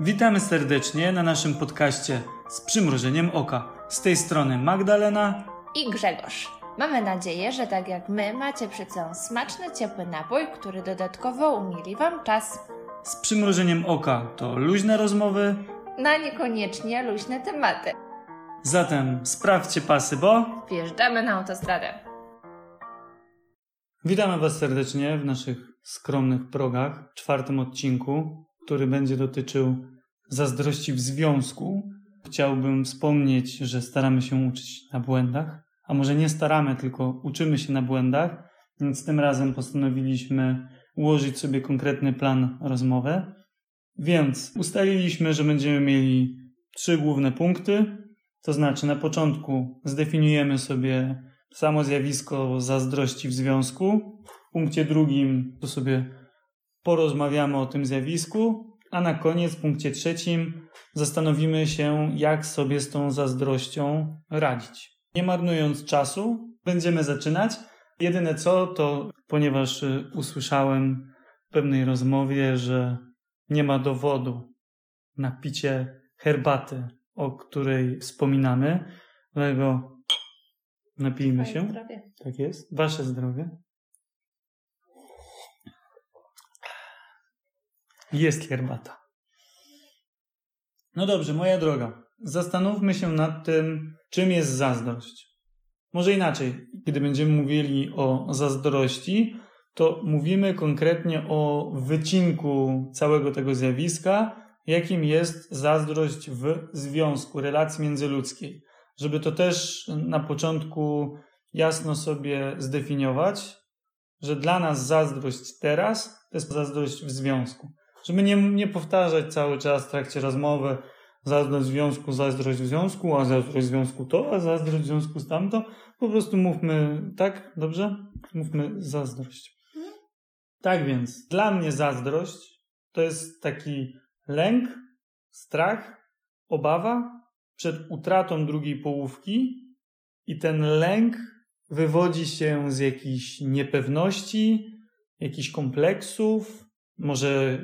Witamy serdecznie na naszym podcaście z przymrużeniem oka. Z tej strony Magdalena i Grzegorz. Mamy nadzieję, że tak jak my macie przed sobą smaczny, ciepły napój, który dodatkowo umili Wam czas. Z przymrużeniem oka to luźne rozmowy, na niekoniecznie luźne tematy. Zatem sprawdźcie pasy, bo wjeżdżamy na autostradę. Witamy Was serdecznie w naszych skromnych progach, czwartym odcinku, który będzie dotyczył zazdrości w związku. Chciałbym wspomnieć, że staramy się uczyć na błędach, a może nie staramy, tylko uczymy się na błędach, więc tym razem postanowiliśmy ułożyć sobie konkretny plan rozmowy. Więc ustaliliśmy, że będziemy mieli trzy główne punkty, to znaczy na początku zdefiniujemy sobie samo zjawisko zazdrości w związku. W punkcie drugim to sobie porozmawiamy o tym zjawisku, a na koniec w punkcie trzecim zastanowimy się, jak sobie z tą zazdrością radzić. Nie marnując czasu, będziemy zaczynać. Jedyne co, to ponieważ y, usłyszałem w pewnej rozmowie, że nie ma dowodu na picie herbaty, o której wspominamy, dlatego napijmy się. Zdrowie. Tak jest. Wasze zdrowie. Jest herbata. No dobrze, moja droga. Zastanówmy się nad tym, czym jest zazdrość. Może inaczej, kiedy będziemy mówili o zazdrości, to mówimy konkretnie o wycinku całego tego zjawiska, jakim jest zazdrość w związku, relacji międzyludzkiej. Żeby to też na początku jasno sobie zdefiniować, że dla nas zazdrość teraz to jest zazdrość w związku. Żeby nie, nie powtarzać cały czas w trakcie rozmowy zazdrość w związku, zazdrość w związku, a zazdrość w związku to, a zazdrość w związku z tamto. Po prostu mówmy tak, dobrze? Mówmy zazdrość. Tak więc, dla mnie zazdrość to jest taki lęk, strach, obawa przed utratą drugiej połówki i ten lęk wywodzi się z jakichś niepewności, jakichś kompleksów, może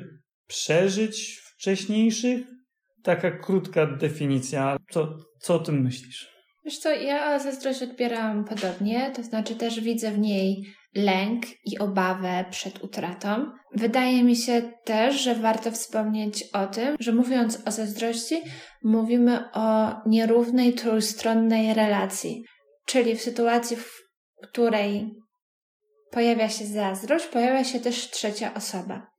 przeżyć wcześniejszych. Taka krótka definicja. Co, co o tym myślisz? Wiesz co, ja zazdrość odbieram podobnie, to znaczy też widzę w niej lęk i obawę przed utratą. Wydaje mi się też, że warto wspomnieć o tym, że mówiąc o zazdrości, mówimy o nierównej, trójstronnej relacji. Czyli w sytuacji, w której pojawia się zazdrość, pojawia się też trzecia osoba.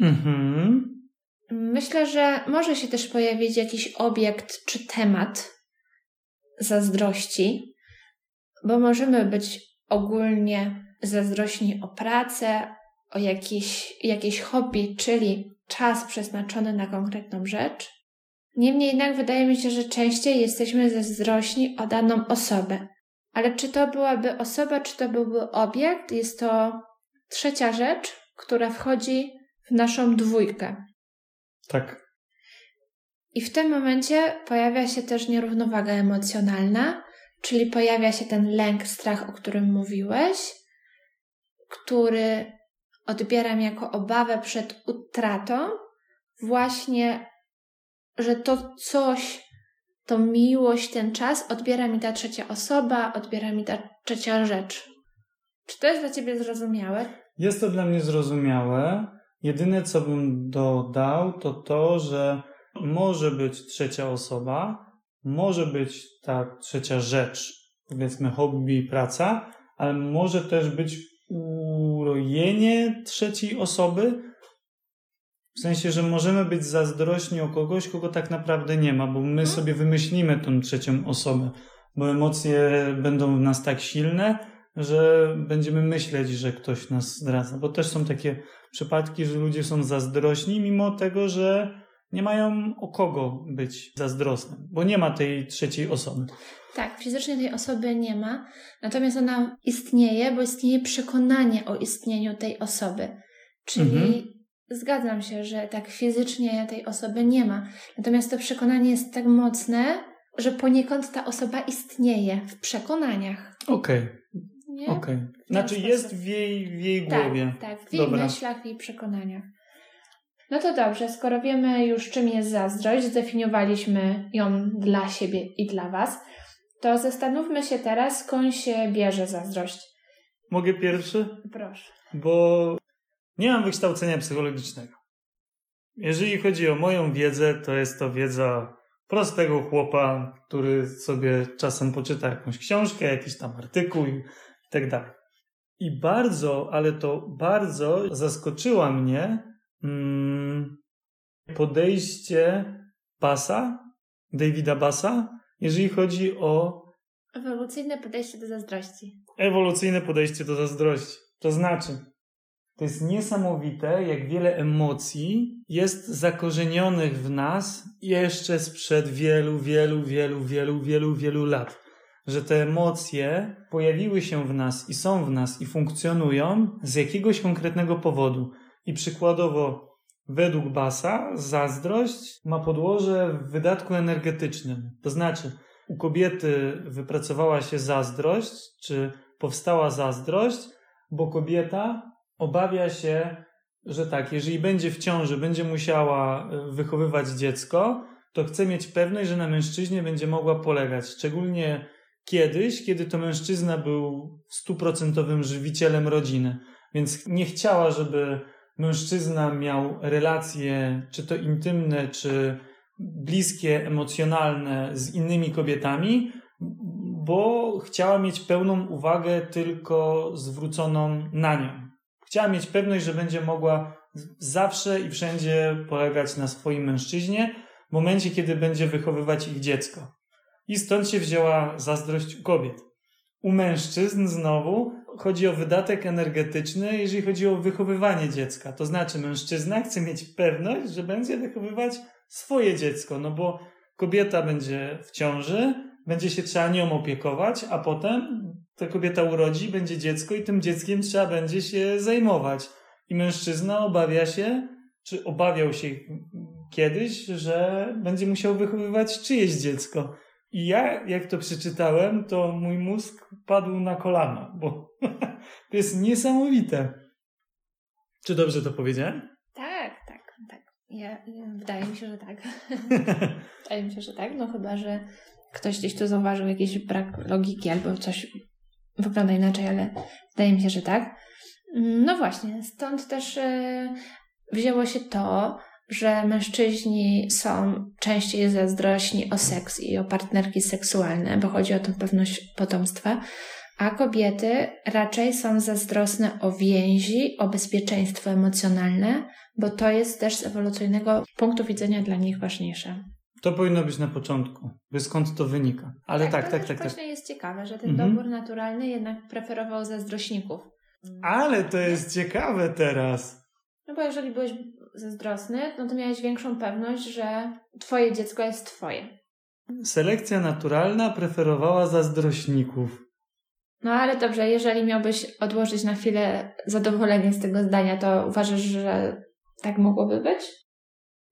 Mhm. Myślę, że może się też pojawić jakiś obiekt czy temat zazdrości, bo możemy być ogólnie zazdrośni o pracę, o jakieś, jakieś hobby, czyli czas przeznaczony na konkretną rzecz. Niemniej jednak wydaje mi się, że częściej jesteśmy zazdrośni o daną osobę. Ale czy to byłaby osoba, czy to byłby obiekt, jest to trzecia rzecz, która wchodzi w naszą dwójkę. Tak. I w tym momencie pojawia się też nierównowaga emocjonalna, czyli pojawia się ten lęk, strach, o którym mówiłeś, który odbieram jako obawę przed utratą, właśnie, że to coś, to miłość, ten czas odbiera mi ta trzecia osoba, odbiera mi ta trzecia rzecz. Czy to jest dla Ciebie zrozumiałe? Jest to dla mnie zrozumiałe. Jedyne, co bym dodał, to to, że może być trzecia osoba, może być ta trzecia rzecz, powiedzmy hobby, praca, ale może też być urojenie trzeciej osoby. W sensie, że możemy być zazdrośni o kogoś, kogo tak naprawdę nie ma, bo my mhm. sobie wymyślimy tą trzecią osobę, bo emocje będą w nas tak silne, że będziemy myśleć, że ktoś nas zdradza. Bo też są takie przypadki, że ludzie są zazdrośni, mimo tego, że nie mają o kogo być zazdrosnym, bo nie ma tej trzeciej osoby. Tak, fizycznie tej osoby nie ma, natomiast ona istnieje, bo istnieje przekonanie o istnieniu tej osoby. Czyli mhm. zgadzam się, że tak fizycznie tej osoby nie ma. Natomiast to przekonanie jest tak mocne, że poniekąd ta osoba istnieje w przekonaniach. Okej. Okay. Okej. Okay. Znaczy jest w jej, w jej tak, głowie. Tak, w jej Dobra. myślach i przekonaniach. No to dobrze, skoro wiemy już czym jest zazdrość, zdefiniowaliśmy ją dla siebie i dla Was, to zastanówmy się teraz, skąd się bierze zazdrość. Mogę pierwszy? Proszę. Bo nie mam wykształcenia psychologicznego. Jeżeli chodzi o moją wiedzę, to jest to wiedza prostego chłopa, który sobie czasem poczyta jakąś książkę, jakiś tam artykuł tak dalej. I bardzo, ale to bardzo zaskoczyła mnie mm, podejście Bassa, Davida Bassa, jeżeli chodzi o Ewolucyjne podejście do zazdrości. ewolucyjne podejście do zazdrości. To znaczy, to jest niesamowite, jak wiele emocji jest zakorzenionych w nas jeszcze sprzed wielu, wielu, wielu, wielu, wielu, wielu lat. Że te emocje pojawiły się w nas i są w nas i funkcjonują z jakiegoś konkretnego powodu. I przykładowo, według Basa, zazdrość ma podłoże w wydatku energetycznym. To znaczy, u kobiety wypracowała się zazdrość, czy powstała zazdrość, bo kobieta obawia się, że tak, jeżeli będzie w ciąży, będzie musiała e, wychowywać dziecko, to chce mieć pewność, że na mężczyźnie będzie mogła polegać. Szczególnie kiedyś, kiedy to mężczyzna był stuprocentowym żywicielem rodziny. Więc nie chciała, żeby mężczyzna miał relacje, czy to intymne, czy bliskie, emocjonalne z innymi kobietami, bo chciała mieć pełną uwagę tylko zwróconą na nią. Chciała mieć pewność, że będzie mogła zawsze i wszędzie polegać na swoim mężczyźnie w momencie, kiedy będzie wychowywać ich dziecko. I stąd się wzięła zazdrość u kobiet. U mężczyzn znowu chodzi o wydatek energetyczny, jeżeli chodzi o wychowywanie dziecka. To znaczy, mężczyzna chce mieć pewność, że będzie wychowywać swoje dziecko, no bo kobieta będzie w ciąży, będzie się trzeba nią opiekować, a potem ta kobieta urodzi, będzie dziecko i tym dzieckiem trzeba będzie się zajmować. I mężczyzna obawia się, czy obawiał się kiedyś, że będzie musiał wychowywać czyjeś dziecko. I ja, jak to przeczytałem, to mój mózg padł na kolana, bo to jest niesamowite. Czy dobrze to powiedziałem? Tak, tak, tak. Ja, wydaje mi się, że tak. wydaje mi się, że tak, no chyba, że ktoś gdzieś tu zauważył jakiś brak logiki albo coś wygląda inaczej, ale wydaje mi się, że tak. No właśnie, stąd też yy, wzięło się to, że mężczyźni są częściej zazdrośni o seks i o partnerki seksualne, bo chodzi o tą pewność potomstwa, a kobiety raczej są zazdrosne o więzi, o bezpieczeństwo emocjonalne, bo to jest też z ewolucyjnego punktu widzenia dla nich ważniejsze. To powinno być na początku, by skąd to wynika. Ale tak, tak, tak. tak, tak właśnie jest ciekawe, że ten mhm. dobór naturalny jednak preferował zazdrośników. Ale to jest ciekawe teraz. No bo jeżeli byłeś zazdrosny, no to miałeś większą pewność, że twoje dziecko jest twoje. Selekcja naturalna preferowała zazdrośników. No ale dobrze, jeżeli miałbyś odłożyć na chwilę zadowolenie z tego zdania, to uważasz, że tak mogłoby być?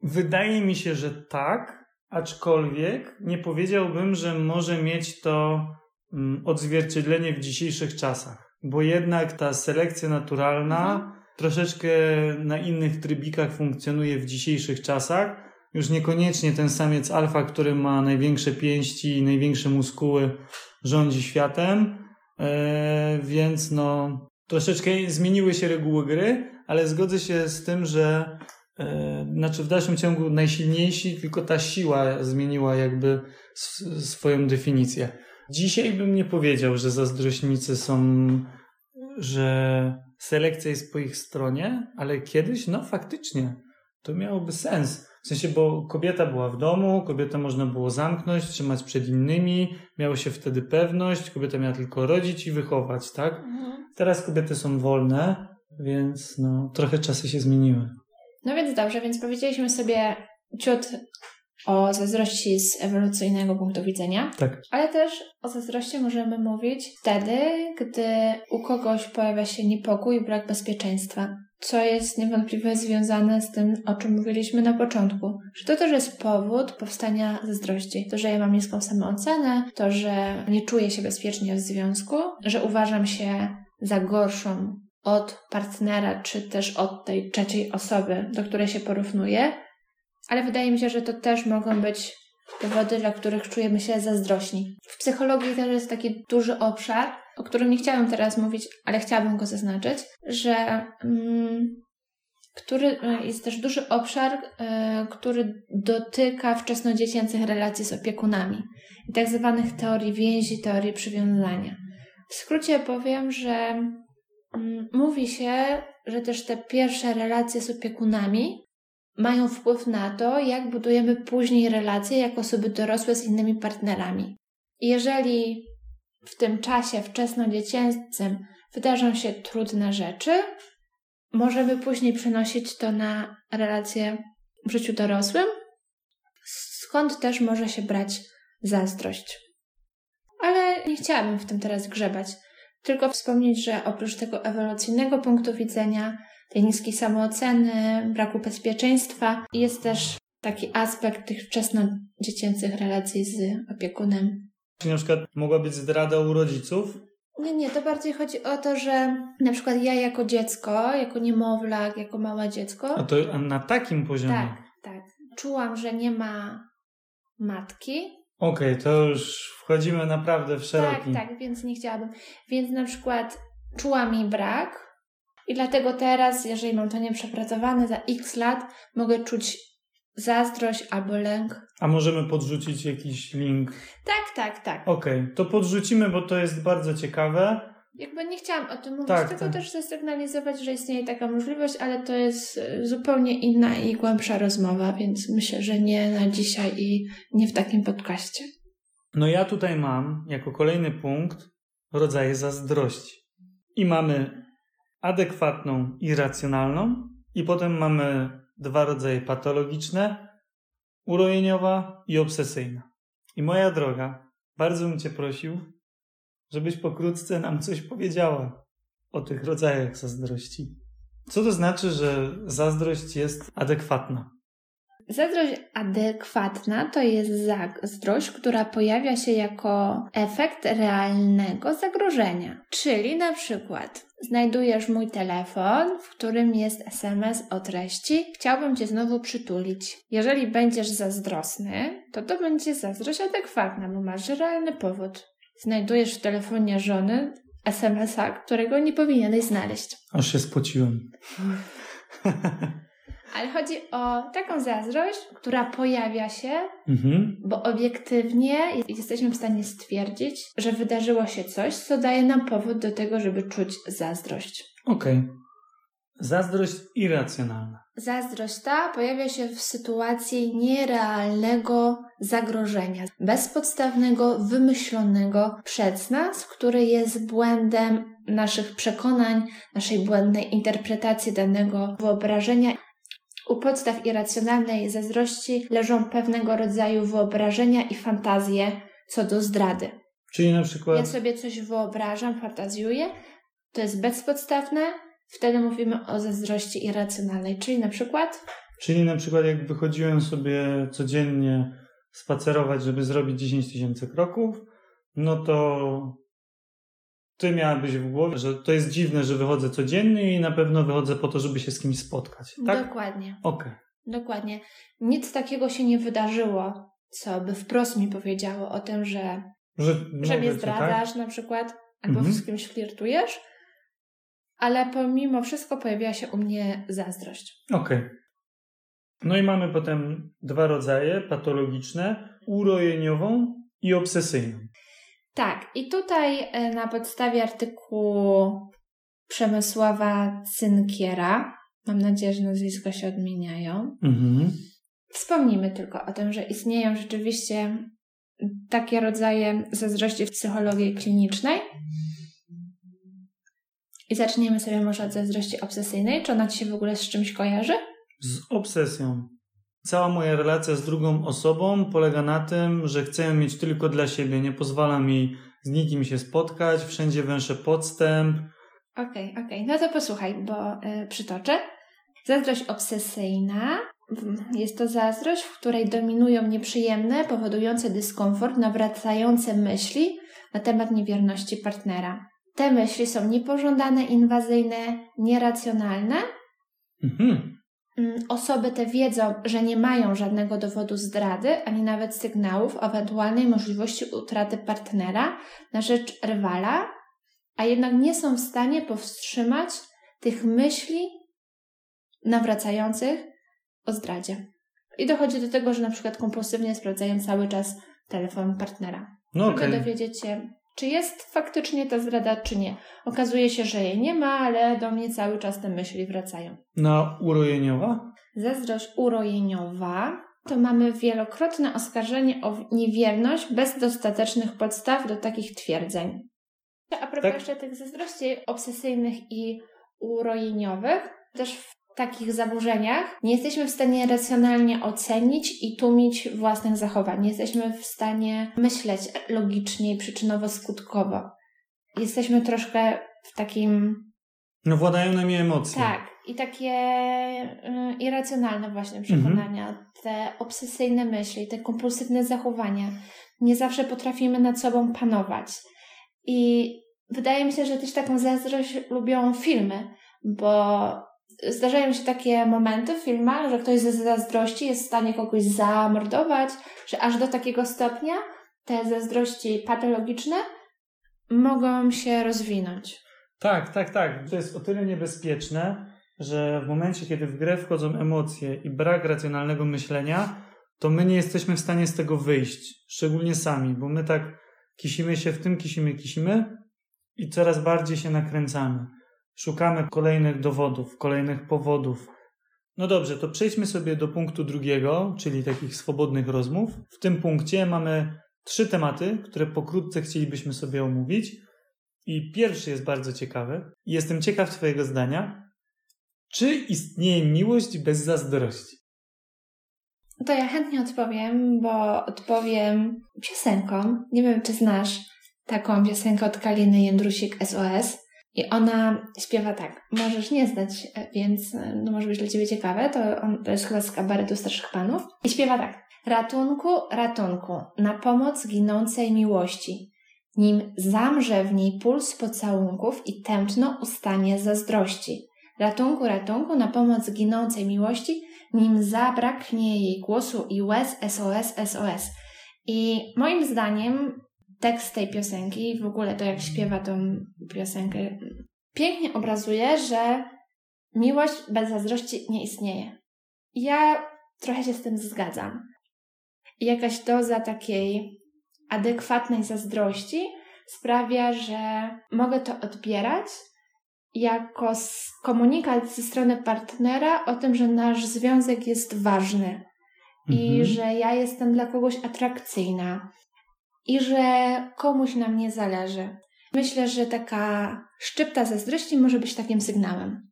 Wydaje mi się, że tak, aczkolwiek nie powiedziałbym, że może mieć to mm, odzwierciedlenie w dzisiejszych czasach, bo jednak ta selekcja naturalna mhm. Troszeczkę na innych trybikach funkcjonuje w dzisiejszych czasach. Już niekoniecznie ten samiec alfa, który ma największe pięści i największe muskuły, rządzi światem, e, więc no troszeczkę zmieniły się reguły gry, ale zgodzę się z tym, że E, znaczy w dalszym ciągu najsilniejsi, tylko ta siła zmieniła jakby swoją definicję. Dzisiaj bym nie powiedział, że zazdrośnicy są, że selekcja jest po ich stronie, ale kiedyś, no faktycznie, to miałoby sens. W sensie, bo kobieta była w domu, kobietę można było zamknąć, trzymać przed innymi, miało się wtedy pewność, kobieta miała tylko rodzić i wychować, tak? Mhm. Teraz kobiety są wolne, więc no, trochę czasy się zmieniły. No więc dobrze, więc powiedzieliśmy sobie ciut o zazdrości z ewolucyjnego punktu widzenia. Tak. Ale też o zazdrości możemy mówić wtedy, gdy u kogoś pojawia się niepokój i brak bezpieczeństwa. Co jest niewątpliwie związane z tym, o czym mówiliśmy na początku. Że to też jest powód powstania zazdrości. To, że ja mam niską samoocenę, to, że nie czuję się bezpiecznie w związku, że uważam się za gorszą od partnera, czy też od tej trzeciej osoby, do której się porównuje, ale wydaje mi się, że to też mogą być powody, dla których czujemy się zazdrośni. W psychologii też jest taki duży obszar, o którym nie chciałabym teraz mówić, ale chciałabym go zaznaczyć, że mm, który e, jest też duży obszar, y, który dotyka wczesnodziecięcych relacji z opiekunami i tak zwanych teorii więzi, teorii przywiązania. W skrócie powiem, że mm, mówi się, że też te pierwsze relacje z opiekunami mają wpływ na to, jak budujemy później relacje jako osoby dorosłe z innymi partnerami. Jeżeli w tym czasie wczesnodziecięcym wydarzą się trudne rzeczy, możemy później przenosić to na relacje w życiu dorosłym, skąd też może się brać zazdrość. Ale nie chciałabym w tym teraz grzebać, tylko wspomnieć, że oprócz tego ewolucyjnego punktu widzenia, tej niskiej samooceny, braku bezpieczeństwa, jest też taki aspekt tych wczesnodziecięcych relacji z opiekunem. Czyli na przykład mogła być zdrada u rodziców, nie, nie, to bardziej chodzi o to, że na przykład ja jako dziecko, jako niemowlak, jako małe dziecko. A to na takim poziomie? Tak, tak. Czułam, że nie ma matki. Okej, okay, to już wchodzimy naprawdę w szeroki. Tak, tak, więc nie chciałabym. Więc na przykład czułam jej brak i dlatego teraz, jeżeli mam to nieprzepracowane za x lat, mogę czuć zazdrość albo lęk. A możemy podrzucić jakiś link? Tak, tak, tak. Okej, okay, to podrzucimy, bo to jest bardzo ciekawe. Jakby nie chciałam o tym mówić, tak, tylko tak. też zasygnalizować, że istnieje taka możliwość, ale to jest e, zupełnie inna i głębsza rozmowa, więc myślę, że nie na dzisiaj i nie w takim podcaście. No ja tutaj mam jako kolejny punkt rodzaje zazdrości. I mamy adekwatną i racjonalną, i potem mamy dwa rodzaje patologiczne, urojeniowa i obsesyjna. I moja droga, bardzo bym Cię prosił, żebyś pokrótce nam coś powiedziała o tych rodzajach zazdrości. Co to znaczy, że zazdrość jest adekwatna? Zazdrość adekwatna to jest zazdrość, która pojawia się jako efekt realnego zagrożenia. Czyli na przykład znajdujesz mój telefon, w którym jest SMS o treści chciałbym cię znowu przytulić. Jeżeli będziesz zazdrosny, to to będzie zazdrość adekwatna, bo masz realny powód. Znajdujesz w telefonie żony SMS-a, którego nie powinieneś znaleźć. Aż się spociłem. Ale chodzi o taką zazdrość, która pojawia się, mhm. bo obiektywnie jesteśmy w stanie stwierdzić, że wydarzyło się coś, co daje nam powód do tego, żeby czuć zazdrość. Okej. Okay. Zazdrość irracjonalna. Zazdrość ta pojawia się w sytuacji nierealnego zagrożenia, bezpodstawnego, wymyślonego przez nas, który jest błędem naszych przekonań, naszej błędnej interpretacji danego wyobrażenia. U podstaw irracjonalnej zazdrości leżą pewnego rodzaju wyobrażenia i fantazje co do zdrady. Czyli na przykład. Ja sobie coś wyobrażam, fantazjuję, to jest bezpodstawne, wtedy mówimy o zazdrości irracjonalnej. Czyli na przykład. Czyli na przykład, jak wychodziłem sobie codziennie spacerować, żeby zrobić 10 tysięcy kroków, no to ty miałabyś w głowie, że to jest dziwne, że wychodzę codziennie i na pewno wychodzę po to, żeby się z kimś spotkać. Tak? Dokładnie. Okej. Okay. Dokładnie. Nic takiego się nie wydarzyło, co by wprost mi powiedziało o tym, że, że, że mnie zdradzasz tak? na przykład, albo mhm. z kimś flirtujesz, ale pomimo wszystko pojawiła się u mnie zazdrość. Okej. Okay. No i mamy potem dwa rodzaje patologiczne, urojeniową i obsesyjną. Tak, i tutaj e, na podstawie artykułu Przemysława Cynkiera, mam nadzieję, że nazwiska się odmieniają, mhm. wspomnimy tylko o tym, że istnieją rzeczywiście takie rodzaje zazdrości w psychologii klinicznej. I zaczniemy sobie może od zazdrości obsesyjnej. Czy ona ci się w ogóle z czymś kojarzy? Z obsesją. Cała moja relacja z drugą osobą polega na tym, że chcę ją mieć tylko dla siebie. Nie pozwalam mi z nikim się spotkać, wszędzie węszę podstęp. Okej, okay, okej. Okay. No to posłuchaj, bo y, przytoczę. Zazdrość obsesyjna jest to zazdrość, w której dominują nieprzyjemne, powodujące dyskomfort, nawracające myśli na temat niewierności partnera. te myśli są niepożądane, inwazyjne, nieracjonalne. Mhm. Mm, osoby te wiedzą, że nie mają żadnego dowodu zdrady, ani nawet sygnałów o ewentualnej możliwości utraty partnera na rzecz rywala, a jednak nie są w stanie powstrzymać tych myśli nawracających o zdradzie. I dochodzi do tego, że na przykład kompulsywnie sprawdzają cały czas telefon partnera. No żeby okay. dowiedzieć się, czy jest faktycznie ta zdrada, czy nie. Okazuje się, że jej nie ma, ale do mnie cały czas te myśli wracają. Na urojeniowa? Zazdrość urojeniowa to mamy wielokrotne oskarżenie o niewierność bez dostatecznych podstaw do takich twierdzeń. A propos tak? jeszcze tych zazdrości obsesyjnych i urojeniowych, też w takich zaburzeniach nie jesteśmy w stanie racjonalnie ocenić i tłumić własnych zachowań. Nie jesteśmy w stanie myśleć logicznie i przyczynowo-skutkowo. Jesteśmy troszkę w takim. No, władają nami emocje. Tak. I takie y, irracjonalne właśnie przekonania, mhm. te obsesyjne myśli, te kompulsywne zachowania. Nie zawsze potrafimy nad sobą panować. I wydaje mi się, że też taką zazdrość lubią filmy, bo zdarzają się takie momenty w filmach, że ktoś ze zazdrości jest w stanie kogoś zamordować, że aż do takiego stopnia te zazdrości patologiczne mogą się rozwinąć. Tak, tak, tak. To jest o tyle niebezpieczne, że w momencie, kiedy w grę wchodzą emocje i brak racjonalnego myślenia, to my nie jesteśmy w stanie z tego wyjść, szczególnie sami, bo my tak kisimy się w tym, kisimy, kisimy i coraz bardziej się nakręcamy. Szukamy kolejnych dowodów, kolejnych powodów. No dobrze, to przejdźmy sobie do punktu drugiego, czyli takich swobodnych rozmów. W tym punkcie mamy trzy tematy, które pokrótce chcielibyśmy sobie omówić. I pierwszy jest bardzo ciekawy. Jestem ciekaw Twojego zdania. Czy istnieje miłość bez zazdrości? To ja chętnie odpowiem, bo odpowiem piosenką. Nie wiem, czy znasz taką piosenkę od Kaliny Jędrusik SOS. I ona śpiewa tak. Możesz nie znać, e, więc e, no może być dla ciebie ciekawe. To, on, to jest chyba z kabaretu starszych panów. I śpiewa tak. Ratunku, ratunku, na pomoc ginącej miłości. Nim zamrze w niej puls pocałunków i tętno ustanie zazdrości. Ratunku, ratunku, na pomoc ginącej miłości, nim zabraknie jej głosu i łez SOS, SOS. I moim zdaniem tekst tej piosenki, w ogóle to jak śpiewa tą piosenkę, pięknie obrazuje, że miłość bez zazdrości nie istnieje. Ja trochę się z tym zgadzam. Jakaś doza takiej adekwatnej zazdrości sprawia, że mogę to odbierać jako komunikat ze strony partnera o tym, że nasz związek jest ważny mhm. i że ja jestem dla kogoś atrakcyjna, i że komuś na mnie zależy. Myślę, że taka szczypta zazdrości może być takim sygnałem.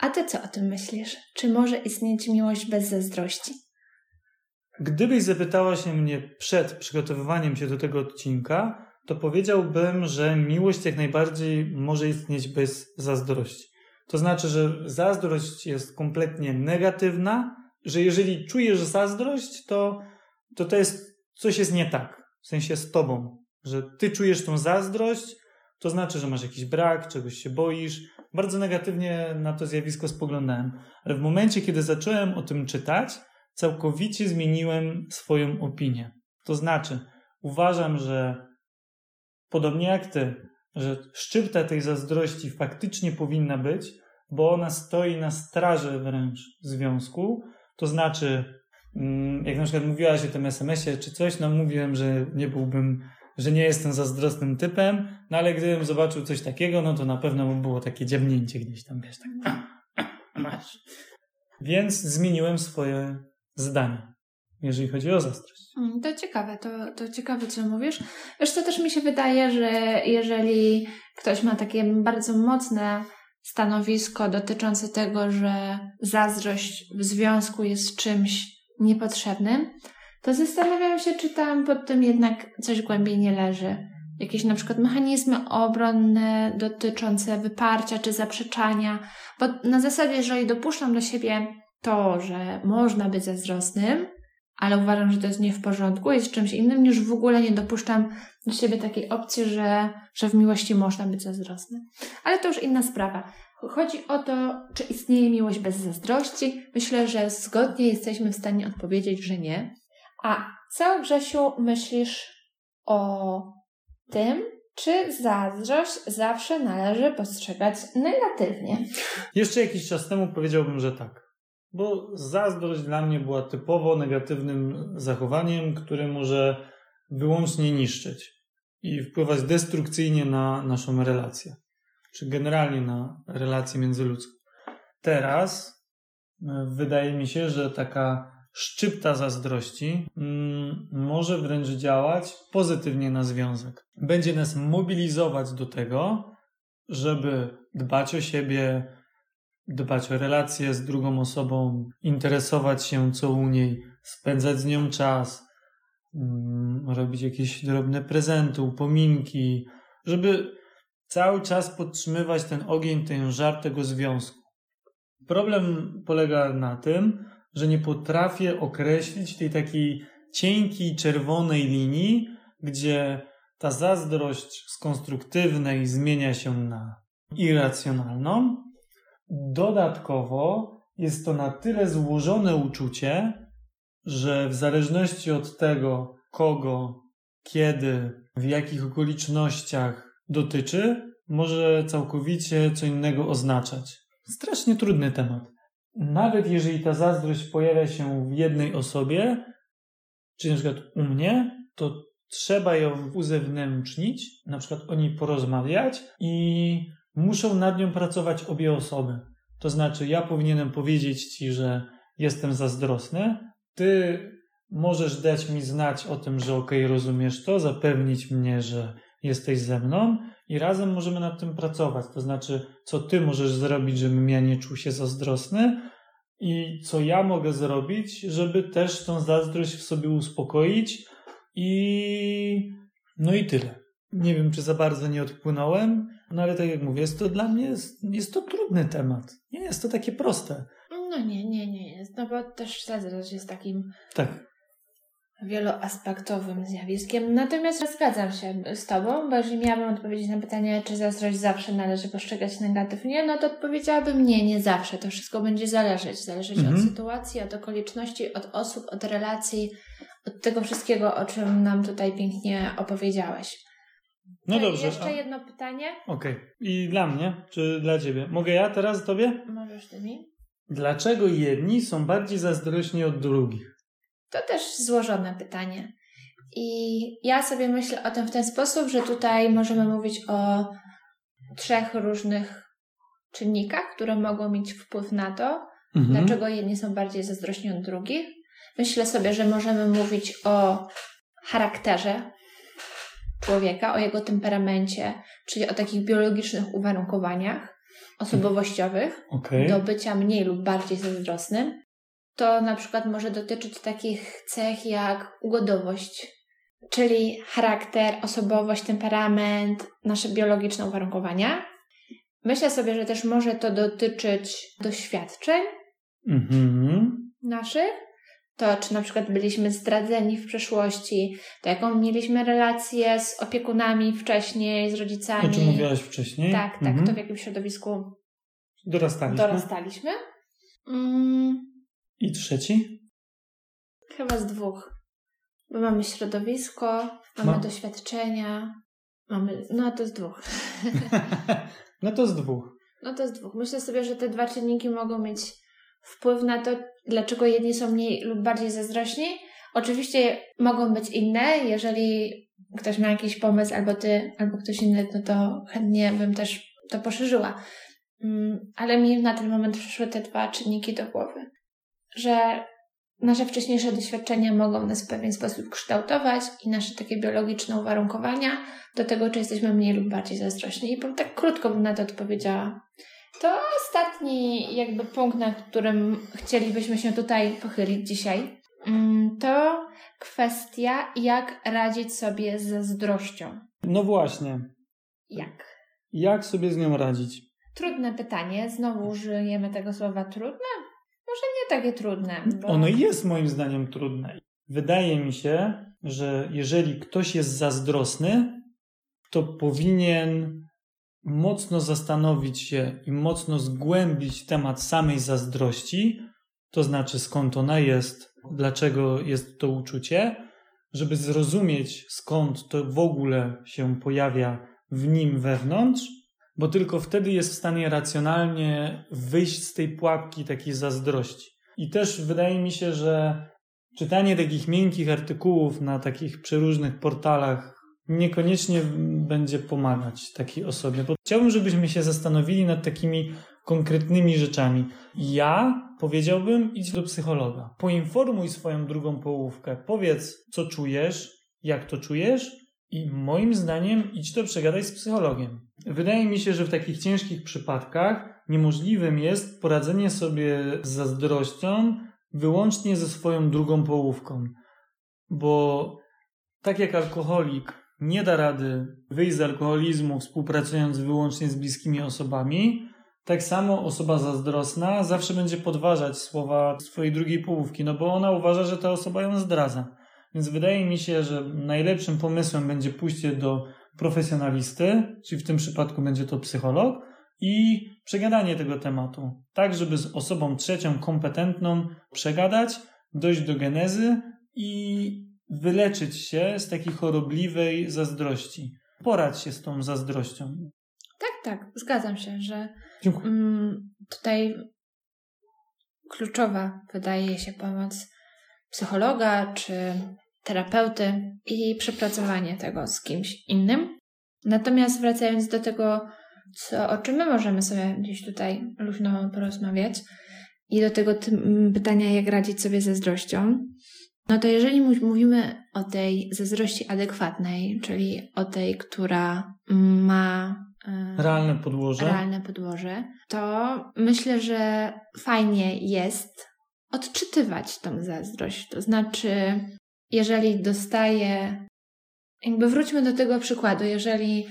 A ty co o tym myślisz? Czy może istnieć miłość bez zazdrości? Gdybyś zapytała się mnie przed przygotowywaniem się do tego odcinka, to powiedziałbym, że miłość jak najbardziej może istnieć bez zazdrości. To znaczy, że zazdrość jest kompletnie negatywna, że jeżeli czujesz zazdrość, to to, to jest coś jest nie tak w sensie z tobą, że ty czujesz tą zazdrość, to znaczy, że masz jakiś brak, czegoś się boisz. Bardzo negatywnie na to zjawisko spoglądałem, ale w momencie, kiedy zacząłem o tym czytać, całkowicie zmieniłem swoją opinię. To znaczy, uważam, że podobnie jak ty, że szczypta tej zazdrości faktycznie powinna być, bo ona stoi na straży wręcz związku. To znaczy, jak na przykład mówiłaś o tym SMS-ie czy coś, no mówiłem, że nie byłbym, że nie jestem zazdrosnym typem, no ale gdybym zobaczył coś takiego, no to na pewno by było takie dziewnięcie gdzieś tam, wiesz, tak. Masz. Więc zmieniłem swoje zdanie, jeżeli chodzi o zazdrość. Mm, to ciekawe, to, to ciekawe, co mówisz. Wiesz, to też mi się wydaje, że jeżeli ktoś ma takie bardzo mocne stanowisko dotyczące tego, że zazdrość w związku jest czymś niepotrzebnym, to zastanawiam się, czy tam pod tym jednak coś głębiej nie leży. Jakieś na przykład mechanizmy obronne dotyczące wyparcia czy zaprzeczania, bo na zasadzie, jeżeli dopuszczam do siebie to, że można być zazdrosnym, ale uważam, że to jest nie w porządku, jest czymś innym, niż w ogóle nie dopuszczam do siebie takiej opcji, że, że w miłości można być zazdrosny. Ale to już inna sprawa. Chodzi o to, czy istnieje miłość bez zazdrości. Myślę, że zgodnie jesteśmy w stanie odpowiedzieć, że nie. A co, Grzesiu, myślisz o tym, czy zazdrość zawsze należy postrzegać negatywnie? Jeszcze jakiś czas temu powiedziałbym, że tak. Bo zazdrość dla mnie była typowo negatywnym zachowaniem, które może wyłącznie niszczyć i wpływać destrukcyjnie na naszą relację, czy generalnie na relacje międzyludzkie. Teraz e, wydaje mi się, że taka szczypta zazdrości mm, może wręcz działać pozytywnie na związek. Będzie nas mobilizować do tego, żeby dbać o siebie, dbać o relacje z drugą osobą, interesować się co u niej, spędzać z nią czas, mm, robić jakieś drobne prezenty, upominki, żeby cały czas podtrzymywać ten ogień, ten żar tego związku. Problem polega na tym, że nie potrafię określić tej takiej cienkiej, czerwonej linii, gdzie ta zazdrość z konstruktywnej zmienia się na irracjonalną. Dodatkowo jest to na tyle złożone uczucie, że w zależności od tego, kogo, kiedy, w jakich okolicznościach dotyczy, może całkowicie co innego oznaczać. Strasznie trudny temat nawet jeżeli ta zazdrość pojawia się w jednej osobie, czy na przykład u mnie, to trzeba ją uzewnętrznić, na przykład o niej porozmawiać i muszą nad nią pracować obie osoby. To znaczy, ja powinienem powiedzieć ci, że jestem zazdrosny, ty możesz dać mi znać o tym, że okej, okay, rozumiesz to, zapewnić mnie, że jesteś ze mną i razem możemy nad tym pracować. To znaczy, co ty możesz zrobić, żebym ja nie czuł się zazdrosny i co ja mogę zrobić, żeby też tą zazdrość w sobie uspokoić i no i tyle. Nie wiem, czy za bardzo nie odpłynąłem, no ale tak jak mówię, jest to dla mnie jest, jest to trudny temat. Nie jest to takie proste. No nie, nie, nie jest, no bo też zazdrość jest takim tak wieloaspektowym zjawiskiem. Natomiast zgadzam się z Tobą, bo jeżeli miałabym odpowiedzieć na pytanie, czy zazdrość zawsze należy postrzegać negatywnie, no to odpowiedziałabym nie, nie zawsze. To wszystko będzie zależeć. Zależeć mhm. od sytuacji, od okoliczności, od osób, od relacji, od tego wszystkiego, o czym nam tutaj pięknie opowiedziałeś. No to dobrze. Jeszcze jedno pytanie. Okej. Okay. I dla mnie, czy dla Ciebie? Mogę ja teraz Tobie? Możesz Ty mi. Dlaczego jedni są bardziej zazdrośni od drugich? To też złożone pytanie. I ja sobie myślę o tym w ten sposób, że tutaj możemy mówić o trzech różnych czynnikach, które mogą mieć wpływ na to, mhm. dlaczego jedni są bardziej zazdrośni od drugich. Myślę sobie, że możemy mówić o charakterze człowieka, o jego temperamencie, czyli o takich biologicznych uwarunkowaniach osobowościowych okay. do bycia mniej lub bardziej zazdrosnym to na przykład może dotyczyć takich cech jak ugodowość, czyli charakter, osobowość, temperament, nasze biologiczne uwarunkowania. Myślę sobie, że też może to dotyczyć doświadczeń mm-hmm. naszych. To, czy na przykład byliśmy zdradzeni w przeszłości, to jaką mieliśmy relację z opiekunami wcześniej, z rodzicami. O czym mówiłaś wcześniej? Tak, tak, mm-hmm. to w jakim środowisku dorastaliśmy. dorastaliśmy. Mm, i trzeci? Chyba z dwóch. Bo mamy środowisko, mamy Ma... doświadczenia, mamy. No to z dwóch. no to z dwóch. No to z dwóch. Myślę sobie, że te dwa czynniki mogą mieć wpływ na to, dlaczego jedni są mniej lub bardziej zazdrośni. Oczywiście mogą być inne. Jeżeli ktoś ma jakiś pomysł, albo ty, albo ktoś inny, no to chętnie bym też to poszerzyła. Mm, ale mi na ten moment przyszły te dwa czynniki do głowy że nasze wcześniejsze doświadczenia mogą nas w pewien sposób kształtować i nasze takie biologiczne uwarunkowania do tego, czy jesteśmy mniej lub bardziej zazdrośni. I tak krótko bym na to odpowiedziała. To ostatni jakby punkt, na którym chcielibyśmy się tutaj pochylić dzisiaj, mm, to kwestia, jak radzić sobie z zazdrością. No właśnie. Jak? Jak sobie z nią radzić? Trudne pytanie. Znowu użyjemy tego słowa trudne? Może nie takie trudne. Bo... Ono jest moim zdaniem trudne. wydaje mi się, że jeżeli ktoś jest zazdrosny, to powinien mocno zastanowić się i mocno zgłębić temat samej zazdrości, to znaczy skąd ona jest, dlaczego jest to uczucie, żeby zrozumieć skąd to w ogóle się pojawia w nim wewnątrz, bo tylko wtedy jest w stanie racjonalnie wyjść z tej pułapki takiej zazdrości. I też wydaje mi się, że czytanie takich miękkich artykułów na takich przeróżnych portalach niekoniecznie będzie pomagać takiej osobie, bo chciałbym, żebyśmy się zastanowili nad takimi konkretnymi rzeczami. Ja powiedziałbym, idź do psychologa. Poinformuj swoją drugą połówkę. Powiedz, co czujesz, jak to czujesz i moim zdaniem idź to przegadać z psychologiem. Wydaje mi się, że w takich ciężkich przypadkach niemożliwym jest poradzenie sobie z zazdrością wyłącznie ze swoją drugą połówką. Bo tak jak alkoholik nie da rady wyjść z alkoholizmu współpracując wyłącznie z bliskimi osobami, tak samo osoba zazdrosna zawsze będzie podważać słowa swojej drugiej połówki, no bo ona uważa, że ta osoba ją zdradza. Więc wydaje mi się, że najlepszym pomysłem będzie pójście do profesjonalisty, czyli w tym przypadku będzie to psycholog, i przegadanie tego tematu, tak żeby z osobą trzecią kompetentną przegadać, dojść do genezy i wyleczyć się z takiej chorobliwej zazdrości. Poradź się z tą zazdrością. Tak, tak, zgadzam się, że mm, tutaj kluczowa wydaje się pomoc psychologa czy terapeuty i przepracowanie tego z kimś innym. Natomiast wracając do tego, co, o czym my możemy sobie gdzieś tutaj luźno porozmawiać i do tego pytania, jak radzić sobie ze zdrością, no to jeżeli mówimy o tej zazdrości adekwatnej, czyli o tej, która ma e, realne podłoże, realne podłoże, to myślę, że fajnie jest odczytywać tą zazdrość. To znaczy, jeżeli dostaję, jakby wróćmy do tego przykładu, jeżeli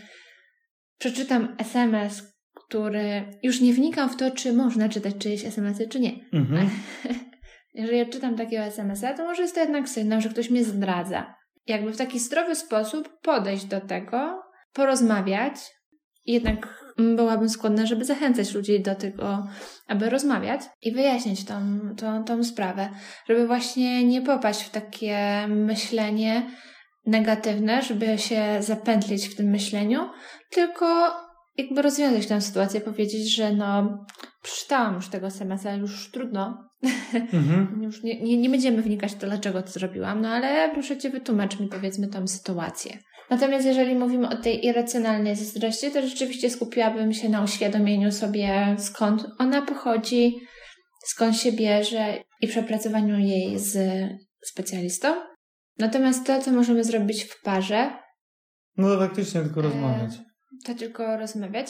przeczytam SMS, który już nie wnikam w to, czy można czytać czyjeś SMS-y, czy nie. Mhm. Jeżeli ja czytam takiego SMS-a, to może jest to jednak sygnał, że ktoś mnie zdradza. Jakby w taki zdrowy sposób podejść do tego, porozmawiać i jednak byłabym skłonna, żeby zachęcać ludzi do tego, aby rozmawiać i wyjaśnić tą, tą, tą sprawę, żeby właśnie nie popaść w takie myślenie negatywne, żeby się zapętlić w tym myśleniu, tylko jakby rozwiązać tę sytuację, powiedzieć, że no przeczytałam już tego SMS-a, już trudno. Mhm. już nie, nie, nie będziemy wnikać w to, dlaczego to zrobiłam, no ale proszę Cię wytłumacz mi powiedzmy tą sytuację. Natomiast jeżeli mówimy o tej irracjonalnej zazdrości, to rzeczywiście skupiłabym się na uświadomieniu sobie, skąd ona pochodzi, skąd się bierze i przepracowaniu jej z specjalistą. Natomiast to, co możemy zrobić w parze. No to faktycznie tylko rozmawiać. E, to tylko rozmawiać.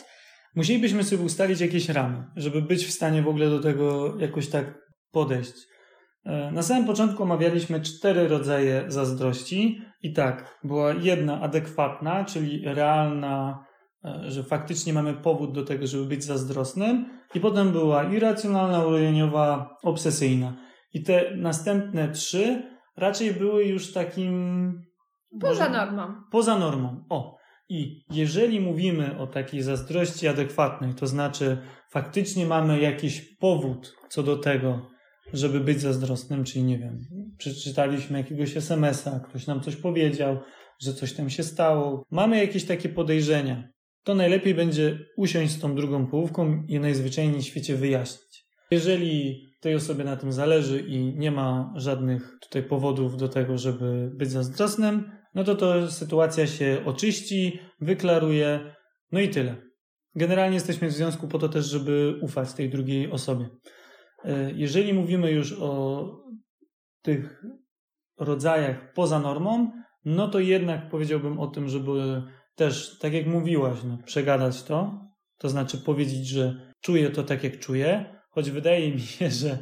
Musielibyśmy sobie ustalić jakieś ramy, żeby być w stanie w ogóle do tego jakoś tak podejść. E, na samym początku omawialiśmy cztery rodzaje zazdrości i tak, była jedna adekwatna, czyli realna, e, że faktycznie mamy powód do tego, żeby być zazdrosnym i potem była irracjonalna, urojeniowa, obsesyjna. I te następne trzy raczej były już takim... Poza normą. Poza normą, o. I jeżeli mówimy o takiej zazdrości adekwatnej, to znaczy faktycznie mamy jakiś powód co do tego, żeby być zazdrosnym, czyli nie wiem, przeczytaliśmy jakiegoś SMS-a, ktoś nam coś powiedział, że coś tam się stało, mamy jakieś takie podejrzenia, to najlepiej będzie usiąść z tą drugą połówką i najzwyczajniej w świecie wyjaśnić. Jeżeli tej osobie na tym zależy i nie ma żadnych tutaj powodów do tego, żeby być zazdrosnym, no to to sytuacja się oczyści, wyklaruje, no i tyle. Generalnie jesteśmy w związku po to też, żeby ufać tej drugiej osobie. E, jeżeli mówimy już o tych rodzajach poza normą, no to jednak powiedziałbym o tym, żeby też, tak jak mówiłaś, no, przegadać to, to znaczy powiedzieć, że czuję to tak, jak czuję, choć wydaje mi się, że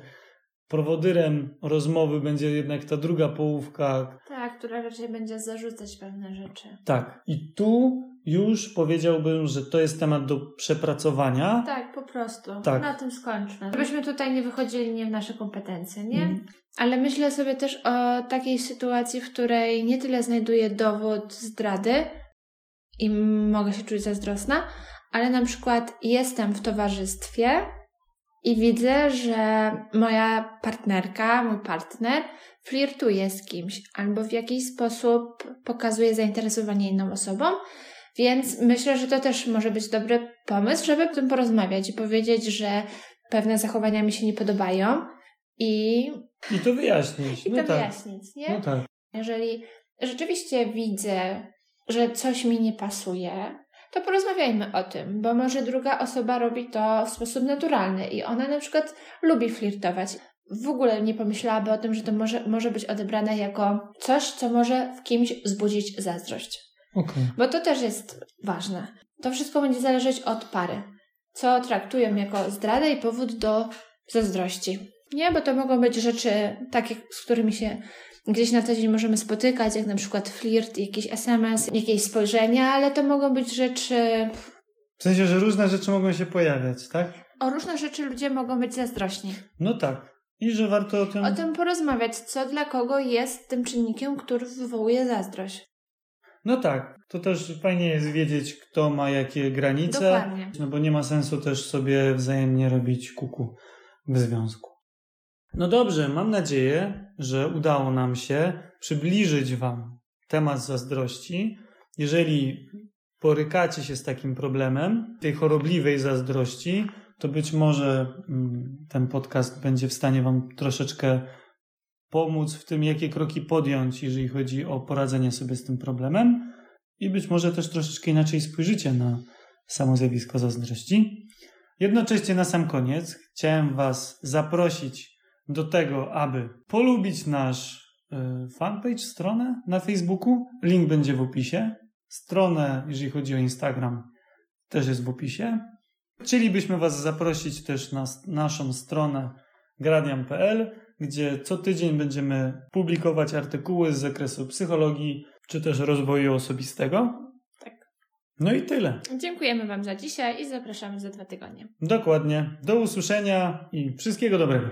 prowodyrem rozmowy będzie jednak ta druga połówka. Tak, która raczej będzie zarzucać pewne rzeczy. Tak. I tu już powiedziałbym, że to jest temat do przepracowania. Tak, po prostu. Tak. Na tym skończmy. Żebyśmy tutaj nie wychodzili nie w nasze kompetencje, nie? Mm. Ale myślę sobie też o takiej sytuacji, w której nie tyle znajduję dowód zdrady i mogę się czuć zazdrosna, ale na przykład jestem w towarzystwie i widzę, że moja partnerka, mój partner flirtuje z kimś albo w jakiś sposób pokazuje zainteresowanie inną osobą. Więc myślę, że to też może być dobry pomysł, żeby o tym porozmawiać i powiedzieć, że pewne zachowania mi się nie podobają i, I to wyjaśnić. i no to tak. wyjaśnić, nie? No tak. Jeżeli rzeczywiście widzę, że coś mi nie pasuje, to porozmawiajmy o tym, bo może druga osoba robi to w sposób naturalny i ona na przykład lubi flirtować. W ogóle nie pomyślałaby o tym, że to może, może być odebrane jako coś, co może w kimś wzbudzić zazdrość. Okej. Bo to też jest ważne. To wszystko będzie zależeć od pary. Co traktują jako zdradę i powód do zazdrości. Nie, bo to mogą być rzeczy takie, z którymi się gdzieś na co dzień możemy spotykać, jak na przykład flirt, jakiś SMS, jakieś spojrzenia, ale to mogą być rzeczy. W sensie, że różne rzeczy mogą się pojawiać, tak? O różne rzeczy ludzie mogą być zazdrośni. No tak. I że warto o tym... O tym porozmawiać, co dla kogo jest tym czynnikiem, który wywołuje zazdrość. No tak. To też fajnie jest wiedzieć, kto ma jakie granice. Dokładnie. No bo nie ma sensu też sobie wzajemnie robić kuku w związku. No dobrze, mam nadzieję, że udało nam się przybliżyć Wam temat zazdrości. Jeżeli borykacie się z takim problemem, tej chorobliwej zazdrości, to być może mm, ten podcast będzie w stanie Wam troszeczkę pomóc w tym, jakie kroki podjąć, jeżeli chodzi o poradzenie sobie z tym problemem i być może też troszeczkę inaczej spojrzycie na samo zjawisko zazdrości. Jednocześnie na sam koniec chciałem Was zaprosić do tego, aby polubić nasz y, fanpage, stronę na Facebooku. Link będzie w opisie. Stronę, jeżeli chodzi o Instagram, też jest w opisie. Chcielibyśmy Was zaprosić też na naszą stronę gradiam.pl, gdzie co tydzień będziemy publikować artykuły z zakresu psychologii czy też rozwoju osobistego. Tak. No i tyle. Dziękujemy Wam za dzisiaj i zapraszamy za dwa tygodnie. Dokładnie. Do usłyszenia i wszystkiego dobrego.